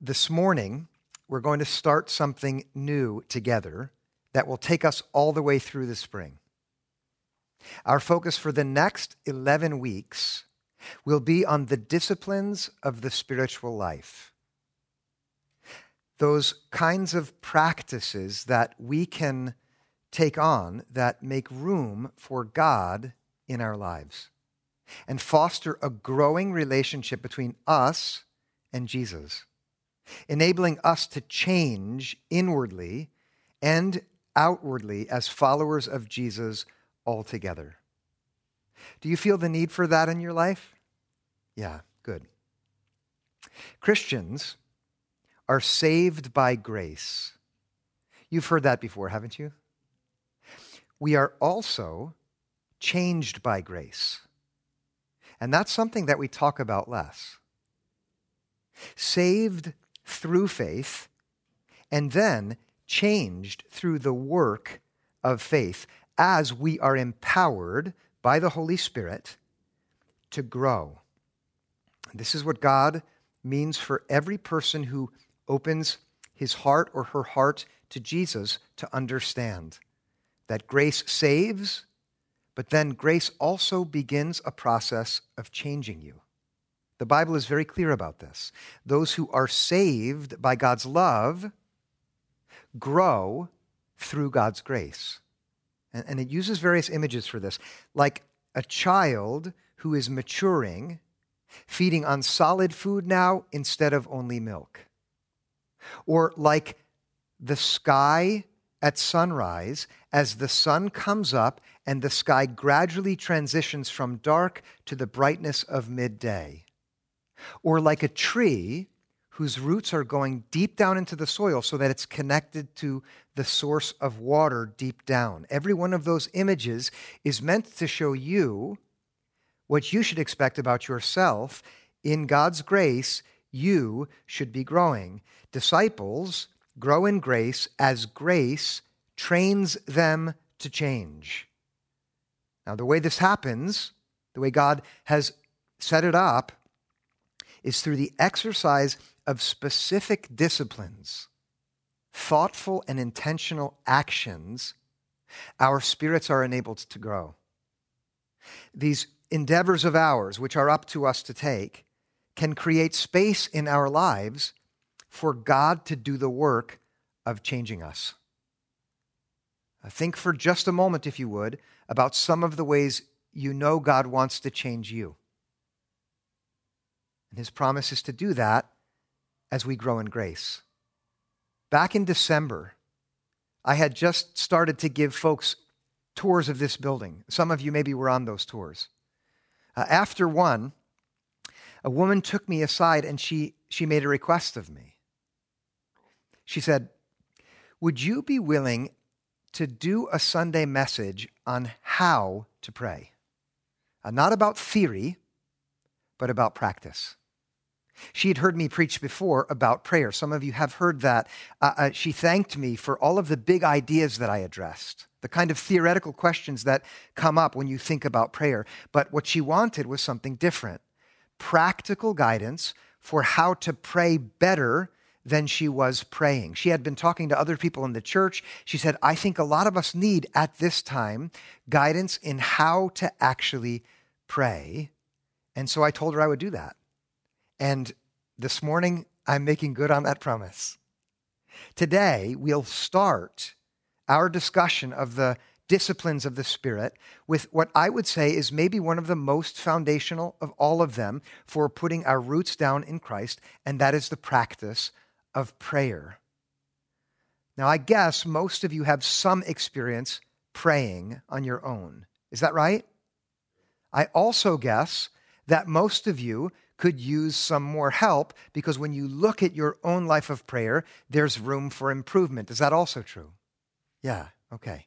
this morning, we're going to start something new together that will take us all the way through the spring. Our focus for the next 11 weeks will be on the disciplines of the spiritual life. Those kinds of practices that we can take on that make room for God in our lives and foster a growing relationship between us and Jesus enabling us to change inwardly and outwardly as followers of Jesus altogether. Do you feel the need for that in your life? Yeah, good. Christians are saved by grace. You've heard that before, haven't you? We are also changed by grace. And that's something that we talk about less. Saved through faith, and then changed through the work of faith as we are empowered by the Holy Spirit to grow. This is what God means for every person who opens his heart or her heart to Jesus to understand that grace saves, but then grace also begins a process of changing you. The Bible is very clear about this. Those who are saved by God's love grow through God's grace. And, it uses various images for this, like a child who is maturing, feeding on solid food now instead of only milk. Or like the sky at sunrise as the sun comes up and the sky gradually transitions from dark to the brightness of midday. Or like a tree whose roots are going deep down into the soil so that it's connected to the source of water deep down. Every one of those images is meant to show you what you should expect about yourself. In God's grace, you should be growing. Disciples grow in grace as grace trains them to change. Now, the way this happens, the way God has set it up, is through the exercise of specific disciplines, thoughtful and intentional actions, our spirits are enabled to grow. These endeavors of ours, which are up to us to take, can create space in our lives for God to do the work of changing us. Uh, think for just a moment, if you would, about some of the ways you know God wants to change you. And his promise is to do that as we grow in grace. Back in December, I had just started to give folks tours of this building. Some of you maybe were on those tours. Uh, after one, a woman took me aside and she, she made a request of me. She said, Would you be willing to do a Sunday message on how to pray? Uh, not about theory, but about practice. She had heard me preach before about prayer. Some of you have heard that. Uh, uh, she thanked me for all of the big ideas that I addressed, the kind of theoretical questions that come up when you think about prayer. But what she wanted was something different practical guidance for how to pray better than she was praying. She had been talking to other people in the church. She said, I think a lot of us need at this time guidance in how to actually pray. And so I told her I would do that. And this morning, I'm making good on that promise. Today, we'll start our discussion of the disciplines of the Spirit with what I would say is maybe one of the most foundational of all of them for putting our roots down in Christ, and that is the practice of prayer. Now, I guess most of you have some experience praying on your own. Is that right? I also guess that most of you could use some more help because when you look at your own life of prayer, there's room for improvement. Is that also true? Yeah, okay.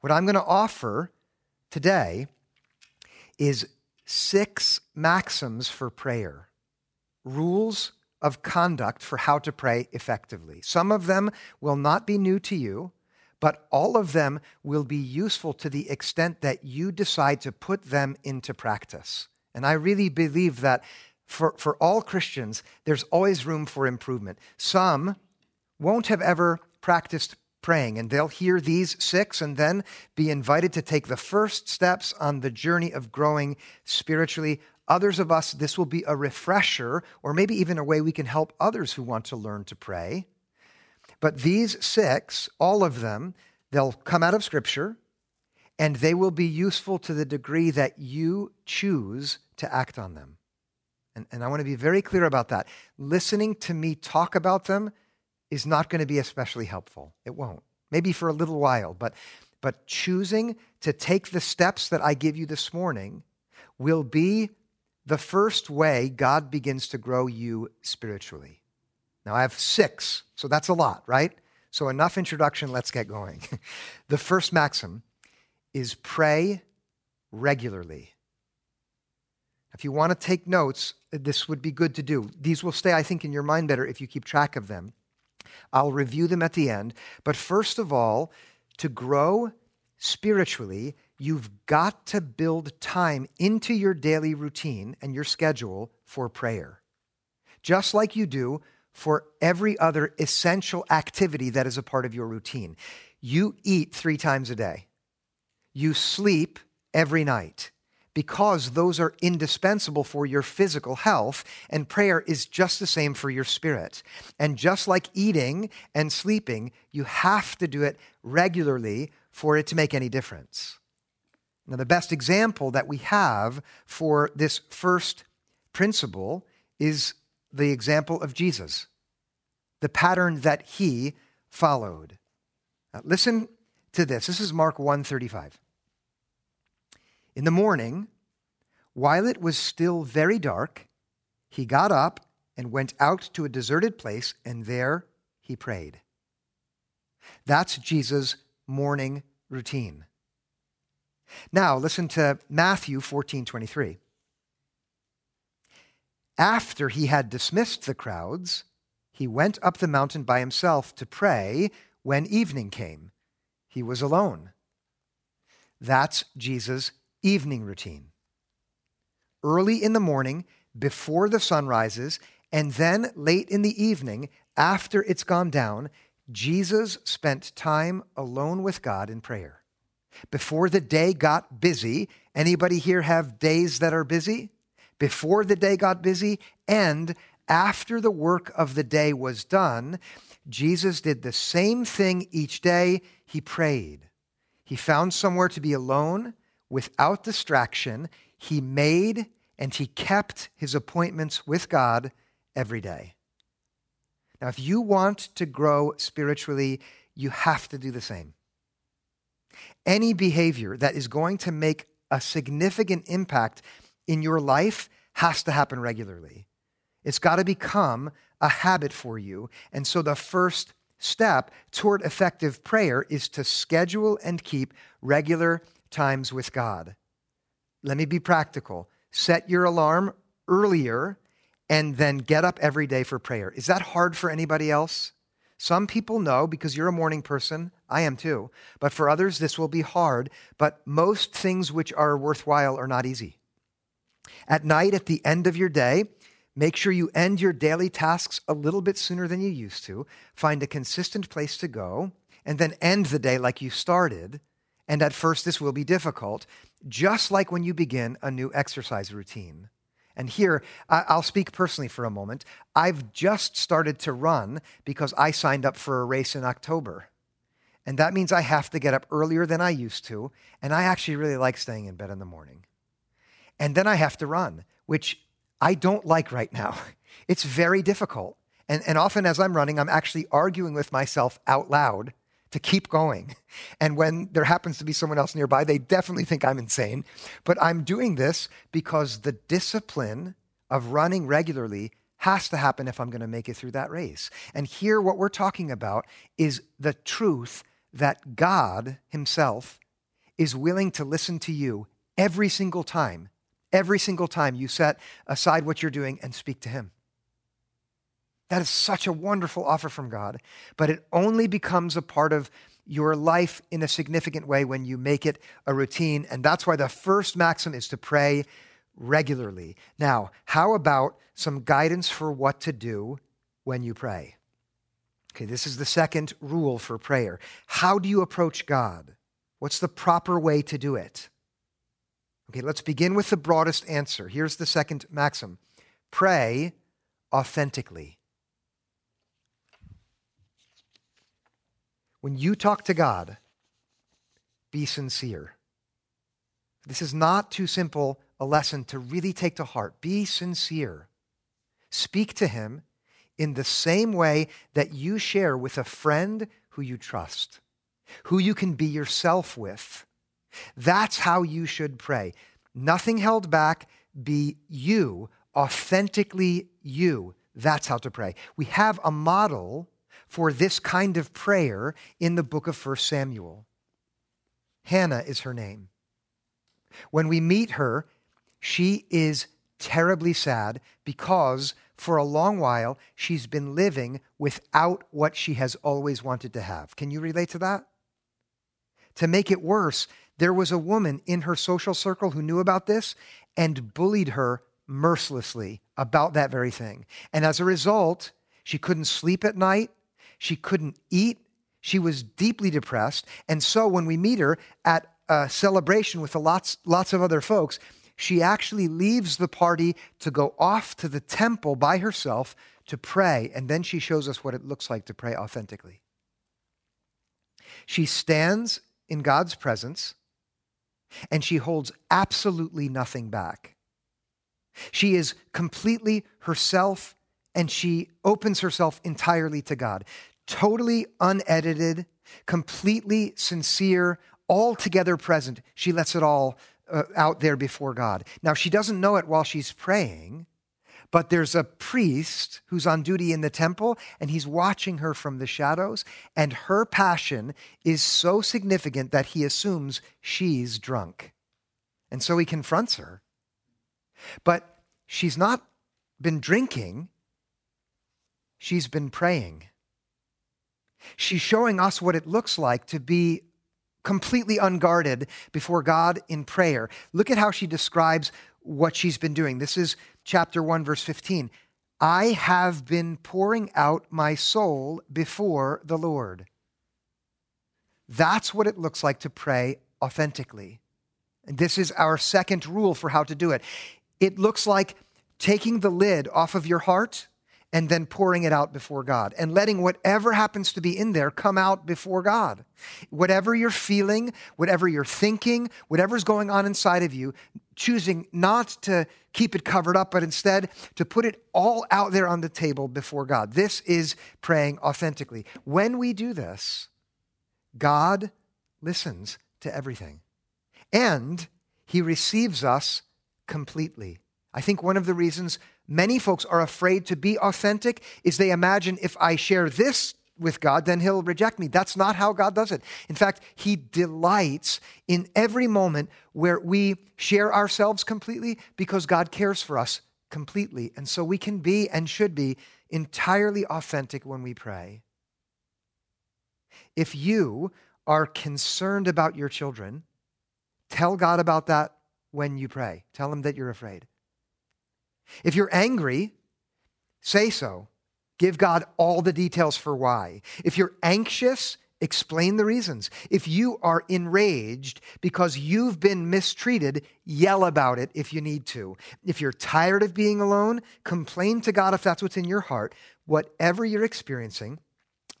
What I'm going to offer today is six maxims for prayer, rules of conduct for how to pray effectively. Some of them will not be new to you, but all of them will be useful to the extent that you decide to put them into practice. And I really believe that for, for all Christians, there's always room for improvement. Some won't have ever practiced praying, and they'll hear these six and then be invited to take the first steps on the journey of growing spiritually. Others of us, this will be a refresher, or maybe even a way we can help others who want to learn to pray. But these six, all of them, they'll come out of Scripture, and they will be useful to the degree that you choose to act on them. And, and I want to be very clear about that. Listening to me talk about them is not going to be especially helpful. It won't. Maybe for a little while, but, but choosing to take the steps that I give you this morning will be the first way God begins to grow you spiritually. Now, I have six, so that's a lot, right? So, enough introduction, let's get going. the first maxim is pray regularly. If you want to take notes, this would be good to do. These will stay, I think, in your mind better if you keep track of them. I'll review them at the end. But first of all, to grow spiritually, you've got to build time into your daily routine and your schedule for prayer. Just like you do for every other essential activity that is a part of your routine. You eat three times a day, you sleep every night because those are indispensable for your physical health, and prayer is just the same for your spirit. And just like eating and sleeping, you have to do it regularly for it to make any difference. Now, the best example that we have for this first principle is the example of Jesus, the pattern that he followed. Now, listen to this. This is Mark 135. In the morning, while it was still very dark, he got up and went out to a deserted place, and there he prayed. That's Jesus' morning routine. Now, listen to Matthew 14 23. After he had dismissed the crowds, he went up the mountain by himself to pray when evening came. He was alone. That's Jesus' evening routine. Early in the morning, before the sun rises, and then late in the evening, after it's gone down, Jesus spent time alone with God in prayer. Before the day got busy, anybody here have days that are busy? Before the day got busy and after the work of the day was done, Jesus did the same thing each day. He prayed. He found somewhere to be alone without distraction. He made and he kept his appointments with God every day. Now, if you want to grow spiritually, you have to do the same. Any behavior that is going to make a significant impact in your life has to happen regularly. It's got to become a habit for you. And so the first step toward effective prayer is to schedule and keep regular times with God. Let me be practical. Set your alarm earlier and then get up every day for prayer. Is that hard for anybody else? Some people know because you're a morning person. I am too. But for others, this will be hard. But most things which are worthwhile are not easy. At night, at the end of your day, make sure you end your daily tasks a little bit sooner than you used to. Find a consistent place to go, and then end the day like you started and at first, this will be difficult, just like when you begin a new exercise routine. And here, I'll speak personally for a moment. I've just started to run because I signed up for a race in October. And that means I have to get up earlier than I used to. And I actually really like staying in bed in the morning. And then I have to run, which I don't like right now. It's very difficult. And, and often as I'm running, I'm actually arguing with myself out loud to keep going. And when there happens to be someone else nearby, they definitely think I'm insane. But I'm doing this because the discipline of running regularly has to happen if I'm going to make it through that race. And here, what we're talking about is the truth that God Himself is willing to listen to you every single time, every single time you set aside what you're doing and speak to Him. That is such a wonderful offer from God, but it only becomes a part of your life in a significant way when you make it a routine. And that's why the first maxim is to pray regularly. Now, how about some guidance for what to do when you pray? Okay, this is the second rule for prayer. How do you approach God? What's the proper way to do it? Okay, let's begin with the broadest answer. Here's the second maxim pray authentically. When you talk to God, be sincere. This is not too simple a lesson to really take to heart. Be sincere. Speak to Him in the same way that you share with a friend who you trust, who you can be yourself with. That's how you should pray. Nothing held back. Be you, authentically you. That's how to pray. We have a model for this kind of prayer in the book of 1 Samuel. Hannah is her name. When we meet her, she is terribly sad because for a long while she's been living without what she has always wanted to have. Can you relate to that? To make it worse, there was a woman in her social circle who knew about this and bullied her mercilessly about that very thing. And as a result, she couldn't sleep at night, she couldn't eat, she was deeply depressed. And so when we meet her at a celebration with lots, lots of other folks, she actually leaves the party to go off to the temple by herself to pray. And then she shows us what it looks like to pray authentically. She stands in God's presence and she holds absolutely nothing back. She is completely herself and she opens herself entirely to God, totally unedited, completely sincere, altogether present. She lets it all uh, out there before God. Now, she doesn't know it while she's praying, but there's a priest who's on duty in the temple and he's watching her from the shadows. And her passion is so significant that he assumes she's drunk. And so he confronts her. But she's not been drinking, she's been praying. She's showing us what it looks like to be completely unguarded before God in prayer. Look at how she describes what she's been doing. This is chapter 1, verse 15. I have been pouring out my soul before the Lord. That's what it looks like to pray authentically. And this is our second rule for how to do it. It looks like taking the lid off of your heart and then pouring it out before God and letting whatever happens to be in there come out before God. Whatever you're feeling, whatever you're thinking, whatever's going on inside of you, choosing not to keep it covered up, but instead to put it all out there on the table before God. This is praying authentically. When we do this, God listens to everything and he receives us completely. I think one of the reasons many folks are afraid to be authentic is they imagine if I share this with God, then he'll reject me. That's not how God does it. In fact, he delights in every moment where we share ourselves completely because God cares for us completely. And so we can be and should be entirely authentic when we pray. If you are concerned about your children, tell God about that when you pray. Tell him that you're afraid. If you're angry, say so. Give God all the details for why. If you're anxious, explain the reasons. If you are enraged because you've been mistreated, yell about it if you need to. If you're tired of being alone, complain to God if that's what's in your heart. Whatever you're experiencing,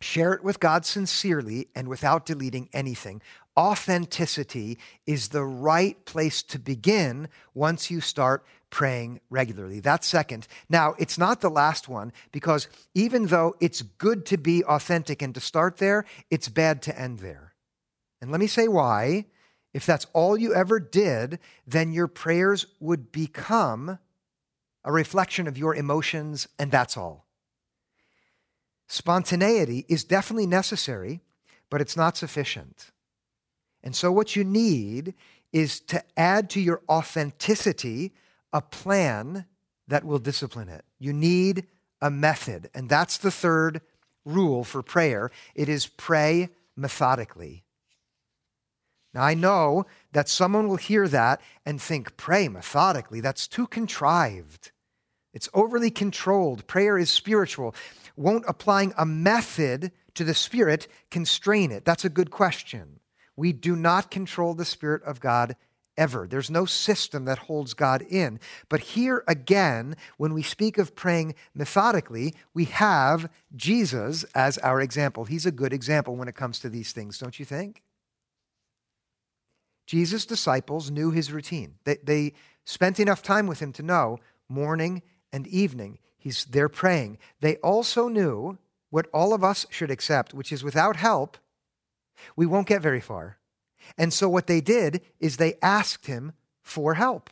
share it with God sincerely and without deleting anything. Authenticity is the right place to begin once you start praying regularly. That's second. Now, it's not the last one because even though it's good to be authentic and to start there, it's bad to end there. And let me say why. If that's all you ever did, then your prayers would become a reflection of your emotions, and that's all. Spontaneity is definitely necessary, but it's not sufficient. And so, what you need is to add to your authenticity a plan that will discipline it. You need a method. And that's the third rule for prayer it is pray methodically. Now, I know that someone will hear that and think, pray methodically. That's too contrived. It's overly controlled. Prayer is spiritual. Won't applying a method to the Spirit constrain it? That's a good question. We do not control the Spirit of God ever. There's no system that holds God in. But here again, when we speak of praying methodically, we have Jesus as our example. He's a good example when it comes to these things, don't you think? Jesus' disciples knew his routine. They, they spent enough time with him to know morning and evening he's there praying. They also knew what all of us should accept, which is without help, we won't get very far. And so what they did is they asked him for help.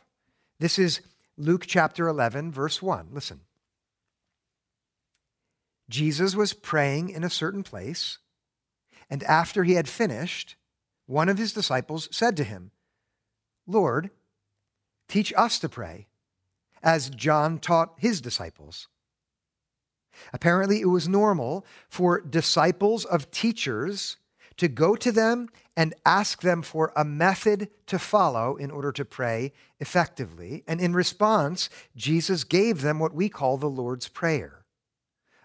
This is Luke chapter 11, verse 1. Listen. Jesus was praying in a certain place, and after he had finished, one of his disciples said to him, Lord, teach us to pray, as John taught his disciples. Apparently, it was normal for disciples of teachers to go to them and ask them for a method to follow in order to pray effectively. And in response, Jesus gave them what we call the Lord's Prayer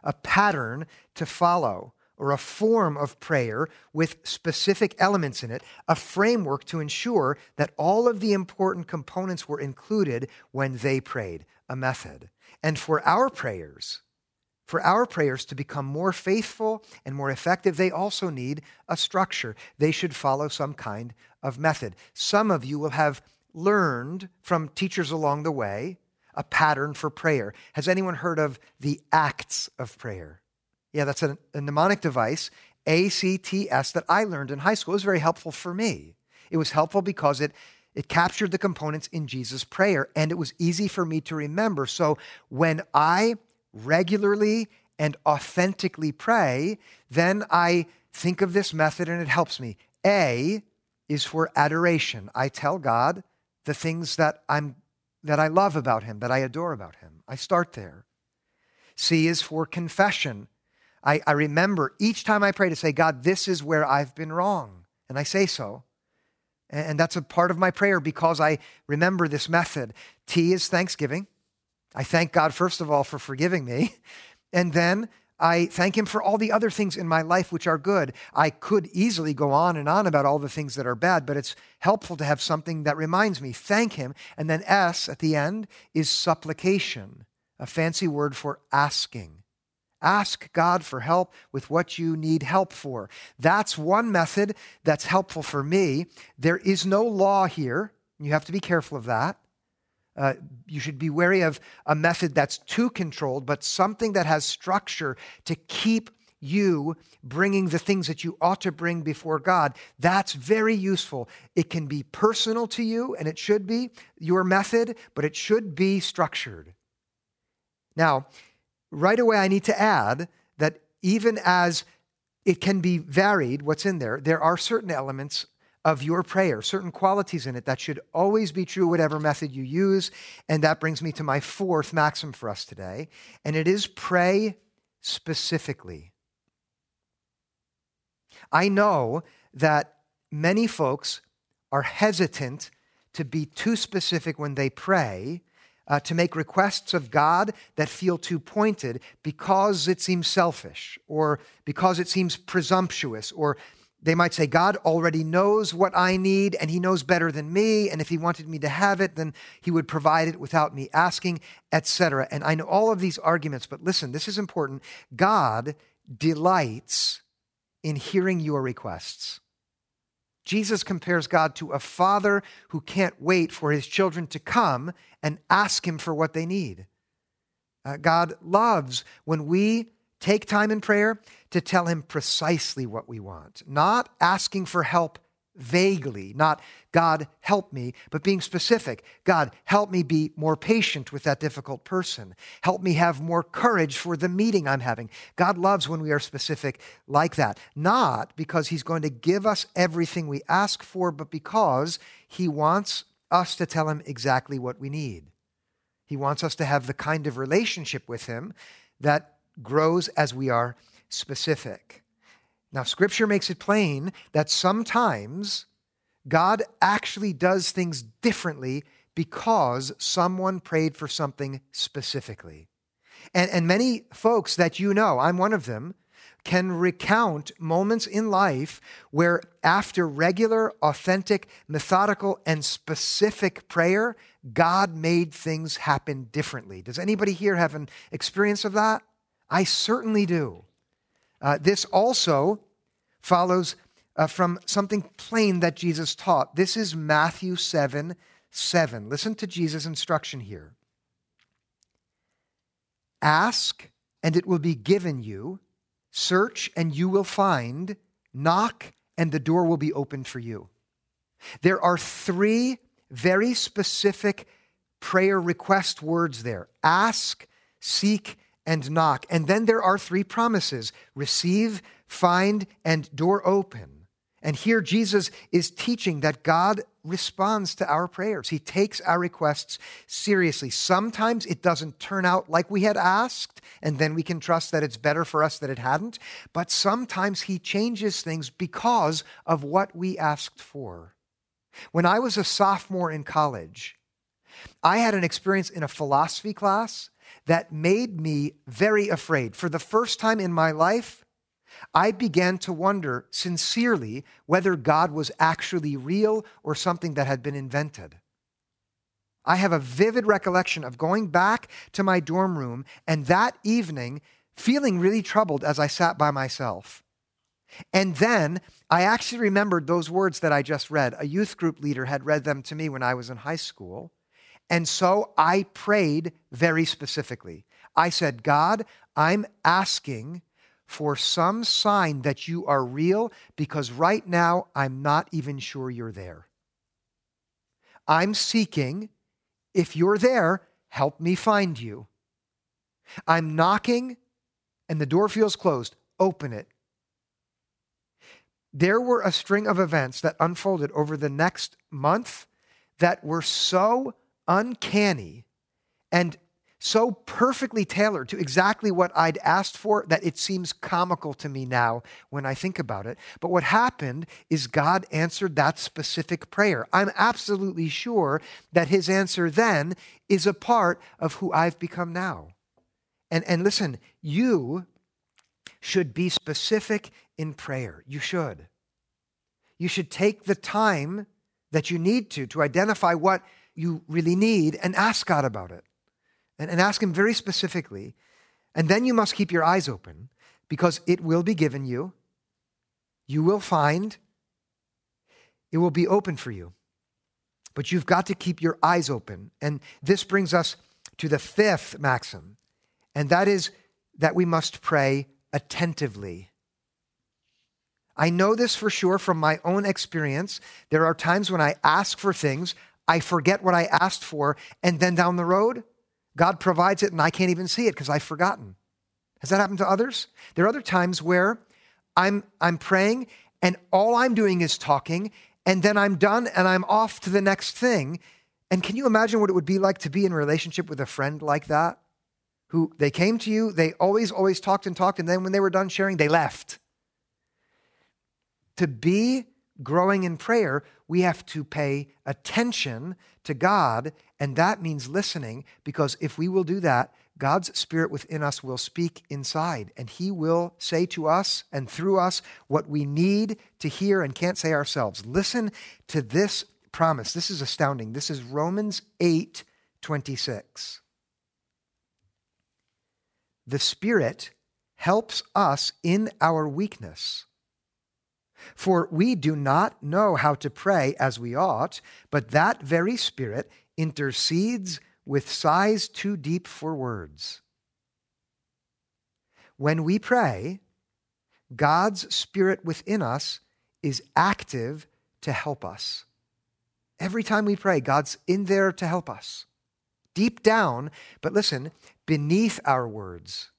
a pattern to follow or a form of prayer with specific elements in it, a framework to ensure that all of the important components were included when they prayed, a method. And for our prayers, for our prayers to become more faithful and more effective, they also need a structure. They should follow some kind of method. Some of you will have learned from teachers along the way a pattern for prayer. Has anyone heard of the acts of prayer? Yeah, that's a, a mnemonic device, A C T S, that I learned in high school. It was very helpful for me. It was helpful because it it captured the components in Jesus' prayer and it was easy for me to remember. So when I regularly and authentically pray, then I think of this method and it helps me. A is for adoration. I tell God the things that I'm that I love about him, that I adore about him. I start there. C is for confession. I, I remember each time I pray to say, God, this is where I've been wrong. And I say so. And that's a part of my prayer because I remember this method. T is thanksgiving. I thank God, first of all, for forgiving me. And then I thank Him for all the other things in my life which are good. I could easily go on and on about all the things that are bad, but it's helpful to have something that reminds me. Thank Him. And then S at the end is supplication, a fancy word for asking. Ask God for help with what you need help for. That's one method that's helpful for me. There is no law here. You have to be careful of that. Uh, you should be wary of a method that's too controlled, but something that has structure to keep you bringing the things that you ought to bring before God. That's very useful. It can be personal to you, and it should be your method, but it should be structured. Now, right away, I need to add that even as it can be varied, what's in there, there are certain elements of your prayer, certain qualities in it that should always be true, whatever method you use. And that brings me to my fourth maxim for us today, and it is pray specifically. I know that many folks are hesitant to be too specific when they pray, uh, to make requests of God that feel too pointed because it seems selfish or because it seems presumptuous or they might say, God already knows what I need and he knows better than me. And if he wanted me to have it, then he would provide it without me asking, etc. And I know all of these arguments, but listen, this is important. God delights in hearing your requests. Jesus compares God to a father who can't wait for his children to come and ask him for what they need. Uh, God loves when we take time in prayer to tell Him precisely what we want, not asking for help vaguely, not God, help me, but being specific. God, help me be more patient with that difficult person. Help me have more courage for the meeting I'm having. God loves when we are specific like that, not because He's going to give us everything we ask for, but because He wants us to tell Him exactly what we need. He wants us to have the kind of relationship with Him that grows as we are specific. Now, Scripture makes it plain that sometimes God actually does things differently because someone prayed for something specifically. And, and many folks that you know, I'm one of them, can recount moments in life where, after regular, authentic, methodical, and specific prayer, God made things happen differently. Does anybody here have an experience of that? I certainly do. Uh, this also follows uh, from something plain that Jesus taught. This is Matthew 7 7. Listen to Jesus' instruction here. Ask, and it will be given you. Search, and you will find. Knock, and the door will be opened for you. There are three very specific prayer request words there ask, seek, and knock. And then there are three promises receive, find, and door open. And here Jesus is teaching that God responds to our prayers. He takes our requests seriously. Sometimes it doesn't turn out like we had asked, and then we can trust that it's better for us that it hadn't. But sometimes He changes things because of what we asked for. When I was a sophomore in college, I had an experience in a philosophy class that made me very afraid. For the first time in my life, I began to wonder sincerely whether God was actually real or something that had been invented. I have a vivid recollection of going back to my dorm room and that evening feeling really troubled as I sat by myself. And then I actually remembered those words that I just read. A youth group leader had read them to me when I was in high school. And so I prayed very specifically. I said, God, I'm asking for some sign that you are real because right now I'm not even sure you're there. I'm seeking, if you're there, help me find you. I'm knocking and the door feels closed. Open it. There were a string of events that unfolded over the next month that were so uncanny and so perfectly tailored to exactly what I'd asked for that it seems comical to me now when I think about it. But what happened is God answered that specific prayer. I'm absolutely sure that his answer then is a part of who I've become now. And, and listen, you should be specific in prayer. You should. You should take the time that you need to to identify what you really need and ask God about it and, and ask Him very specifically. And then you must keep your eyes open because it will be given you. You will find. It will be open for you. But you've got to keep your eyes open. And this brings us to the fifth maxim, and that is that we must pray attentively. I know this for sure from my own experience. There are times when I ask for things, I forget what I asked for, and then down the road, God provides it and I can't even see it because I've forgotten. Has that happened to others? There are other times where I'm, I'm praying and all I'm doing is talking, and then I'm done and I'm off to the next thing. And can you imagine what it would be like to be in relationship with a friend like that? Who they came to you, they always, always talked and talked, and then when they were done sharing, they left. To be growing in prayer, we have to pay attention to God, and that means listening, because if we will do that, God's Spirit within us will speak inside, and He will say to us and through us what we need to hear and can't say ourselves. Listen to this promise. This is astounding. This is Romans 8 26. The Spirit helps us in our weakness. For we do not know how to pray as we ought, but that very Spirit intercedes with sighs too deep for words. When we pray, God's Spirit within us is active to help us. Every time we pray, God's in there to help us. Deep down, but listen, beneath our words,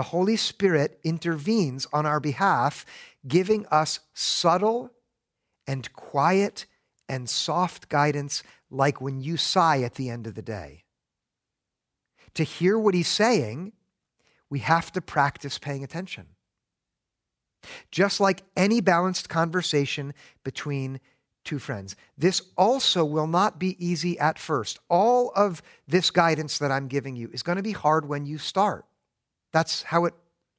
the Holy Spirit intervenes on our behalf giving us subtle and quiet and soft guidance, like when you sigh at the end of the day. To hear what he's saying, we have to practice paying attention. Just like any balanced conversation between two friends. This also will not be easy at first. All of this guidance that I'm giving you is going to be hard when you start. That's how it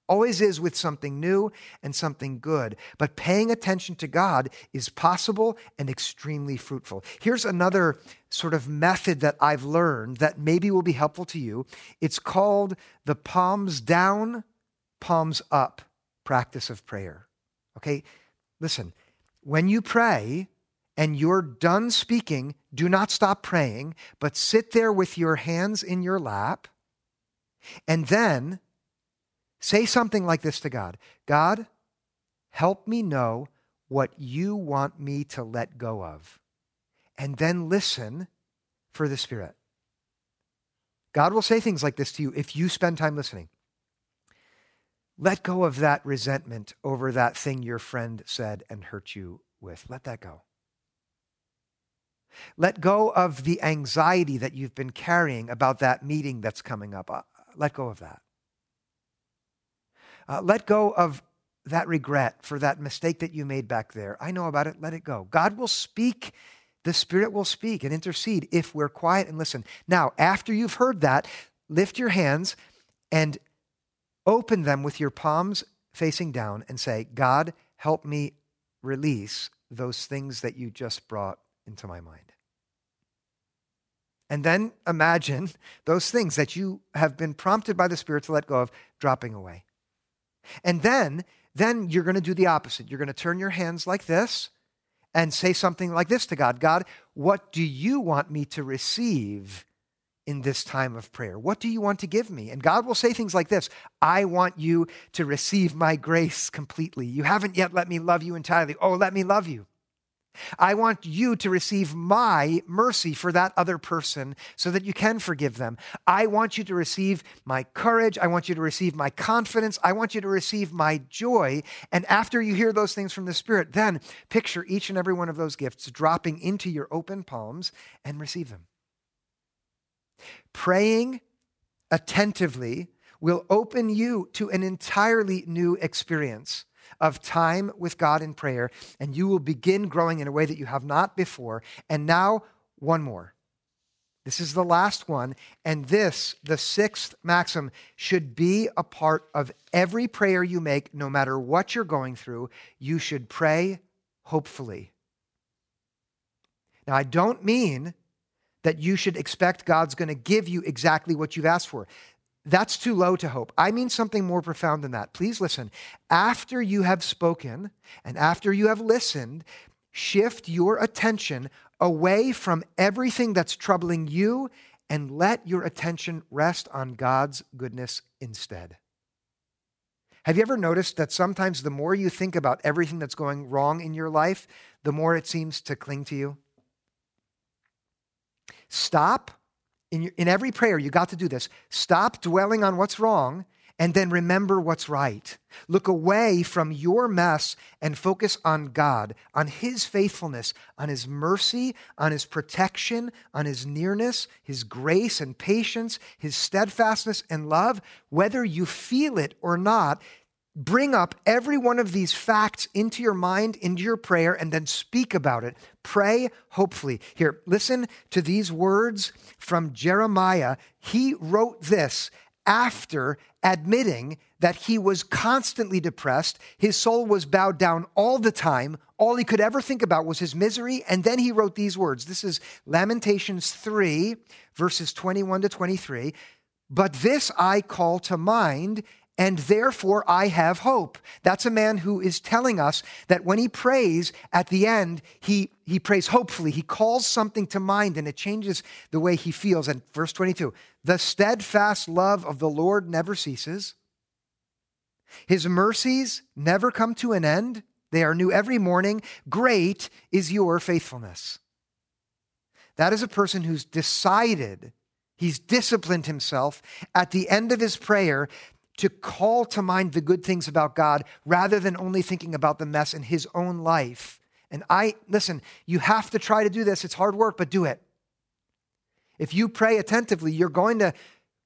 always is with something new and something good. But paying attention to God is possible and extremely fruitful. Here's another sort of method that I've learned that maybe will be helpful to you. It's called the palms down, palms up practice of prayer. Okay? Listen, when you pray, and you're done speaking, do not stop praying, but sit there with your hands in your lap and then say something like this to God God, help me know what you want me to let go of. And then listen for the Spirit. God will say things like this to you if you spend time listening. Let go of that resentment over that thing your friend said and hurt you with. Let that go. Let go of the anxiety that you've been carrying about that meeting that's coming up. Uh, let go of that. Uh, let go of that regret for that mistake that you made back there. I know about it. Let it go. God will speak. The Spirit will speak and intercede if we're quiet and listen. Now, after you've heard that, lift your hands and open them with your palms facing down and say, God, help me release those things that you just brought into my mind. And then imagine those things that you have been prompted by the Spirit to let go of dropping away. And then, then you're going to do the opposite. You're going to turn your hands like this and say something like this to God God, what do you want me to receive in this time of prayer? What do you want to give me? And God will say things like this I want you to receive my grace completely. You haven't yet let me love you entirely. Oh, let me love you. I want you to receive my mercy for that other person so that you can forgive them. I want you to receive my courage. I want you to receive my confidence. I want you to receive my joy. And after you hear those things from the Spirit, then picture each and every one of those gifts dropping into your open palms and receive them. Praying attentively will open you to an entirely new experience of time with God in prayer, and you will begin growing in a way that you have not before. And now, one more. This is the last one. And this, the sixth maxim, should be a part of every prayer you make, no matter what you're going through. You should pray hopefully. Now, I don't mean that you should expect God's going to give you exactly what you've asked for. That's too low to hope. I mean something more profound than that. Please listen. After you have spoken and after you have listened, shift your attention away from everything that's troubling you and let your attention rest on God's goodness instead. Have you ever noticed that sometimes the more you think about everything that's going wrong in your life, the more it seems to cling to you? Stop in, your, in every prayer, you got to do this. Stop dwelling on what's wrong and then remember what's right. Look away from your mess and focus on God, on His faithfulness, on His mercy, on His protection, on His nearness, His grace and patience, His steadfastness and love. Whether you feel it or not, bring up every one of these facts into your mind, into your prayer, and then speak about it. Pray hopefully. Here, listen to these words from Jeremiah. He wrote this after admitting that he was constantly depressed. His soul was bowed down all the time. All he could ever think about was his misery. And then he wrote these words. This is Lamentations 3, verses 21 to 23. But this I call to mind and therefore I have hope. That's a man who is telling us that when he prays at the end, he, he prays hopefully. He calls something to mind and it changes the way he feels. And verse 22 the steadfast love of the Lord never ceases, his mercies never come to an end. They are new every morning. Great is your faithfulness. That is a person who's decided He's disciplined himself at the end of his prayer to call to mind the good things about God rather than only thinking about the mess in his own life. And I, listen, you have to try to do this. It's hard work, but do it. If you pray attentively, you're going to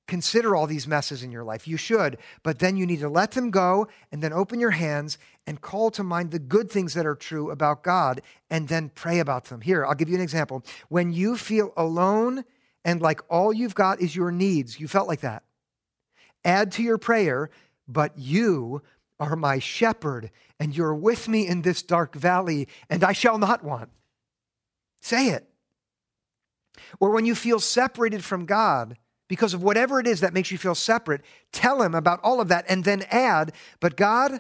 consider all these messes in your life. You should, but then you need to let them go and then open your hands and call to mind the good things that are true about God and then pray about them. Here, I'll give you an example. When you feel alone and like all you've got is your needs, you felt like that. Add to your prayer, but you are my shepherd and you're with me in this dark valley and I shall not want. Say it. Or when you feel separated from God, because of whatever it is that makes you feel separate, tell him about all of that and then add, but God,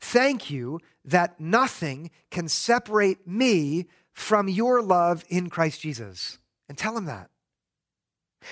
thank you that nothing can separate me from your love in Christ Jesus. And tell him that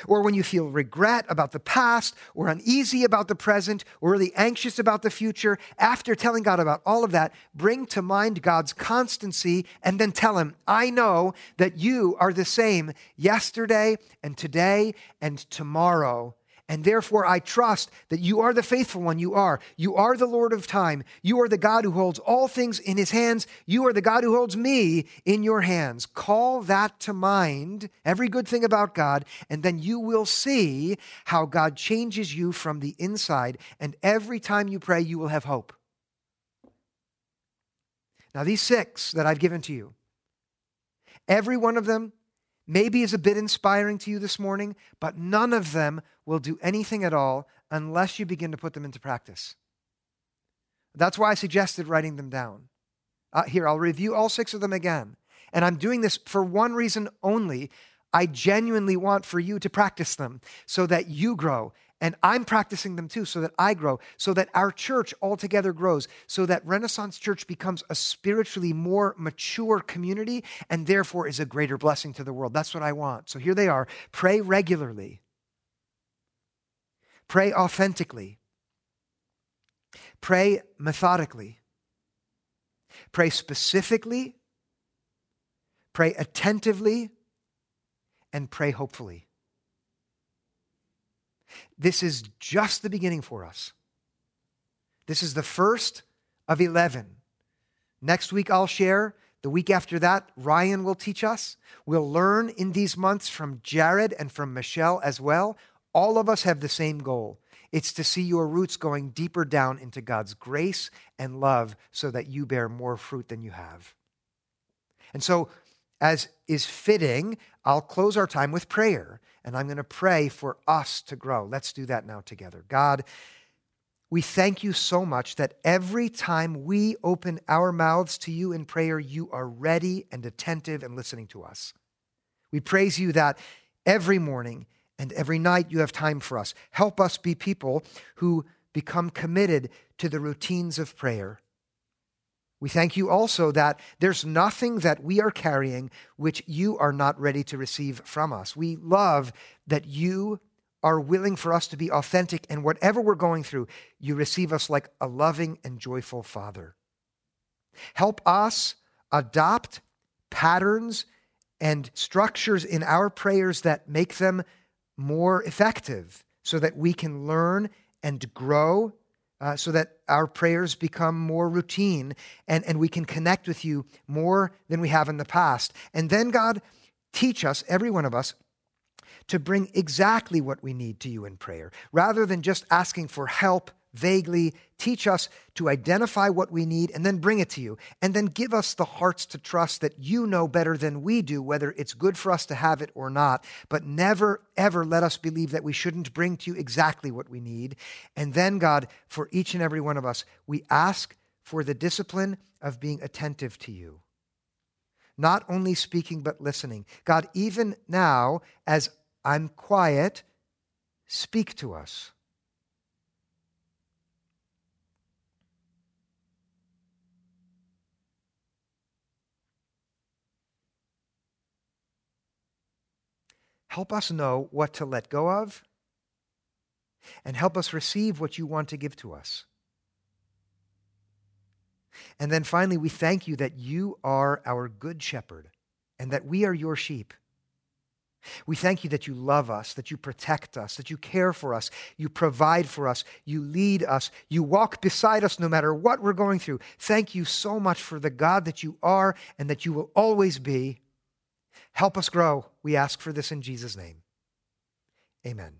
or when you feel regret about the past, or uneasy about the present, or really anxious about the future, after telling God about all of that, bring to mind God's constancy and then tell Him, I know that you are the same yesterday and today and tomorrow. And therefore, I trust that you are the faithful one. You are. You are the Lord of time. You are the God who holds all things in his hands. You are the God who holds me in your hands. Call that to mind, every good thing about God, and then you will see how God changes you from the inside. And every time you pray, you will have hope. Now, these six that I've given to you, every one of them maybe is a bit inspiring to you this morning, but none of them will do anything at all unless you begin to put them into practice. That's why I suggested writing them down. Uh, here, I'll review all six of them again. And I'm doing this for one reason only. I genuinely want for you to practice them so that you grow. And I'm practicing them too so that I grow, so that our church altogether grows, so that Renaissance Church becomes a spiritually more mature community and therefore is a greater blessing to the world. That's what I want. So here they are. Pray regularly. Pray authentically. Pray methodically. Pray specifically. Pray attentively. And pray hopefully. This is just the beginning for us. This is the first of 11. Next week, I'll share. The week after that, Ryan will teach us. We'll learn in these months from Jared and from Michelle as well all of us have the same goal. It's to see your roots going deeper down into God's grace and love so that you bear more fruit than you have. And so, as is fitting, I'll close our time with prayer. And I'm going to pray for us to grow. Let's do that now together. God, we thank you so much that every time we open our mouths to you in prayer, you are ready and attentive and listening to us. We praise you that every morning, and every night you have time for us. Help us be people who become committed to the routines of prayer. We thank you also that there's nothing that we are carrying which you are not ready to receive from us. We love that you are willing for us to be authentic, and whatever we're going through, you receive us like a loving and joyful Father. Help us adopt patterns and structures in our prayers that make them more effective so that we can learn and grow, uh, so that our prayers become more routine and, and we can connect with you more than we have in the past. And then, God, teach us, every one of us, to bring exactly what we need to you in prayer, rather than just asking for help vaguely. Teach us to identify what we need and then bring it to you. And then give us the hearts to trust that you know better than we do whether it's good for us to have it or not. But never, ever let us believe that we shouldn't bring to you exactly what we need. And then, God, for each and every one of us, we ask for the discipline of being attentive to you. Not only speaking, but listening. God, even now, as I'm quiet, speak to us. Help us know what to let go of, and help us receive what you want to give to us. And then finally, we thank you that you are our good shepherd and that we are your sheep. We thank you that you love us, that you protect us, that you care for us, you provide for us, you lead us, you walk beside us no matter what we're going through. Thank you so much for the God that you are and that you will always be. Help us grow. We ask for this in Jesus' name. Amen.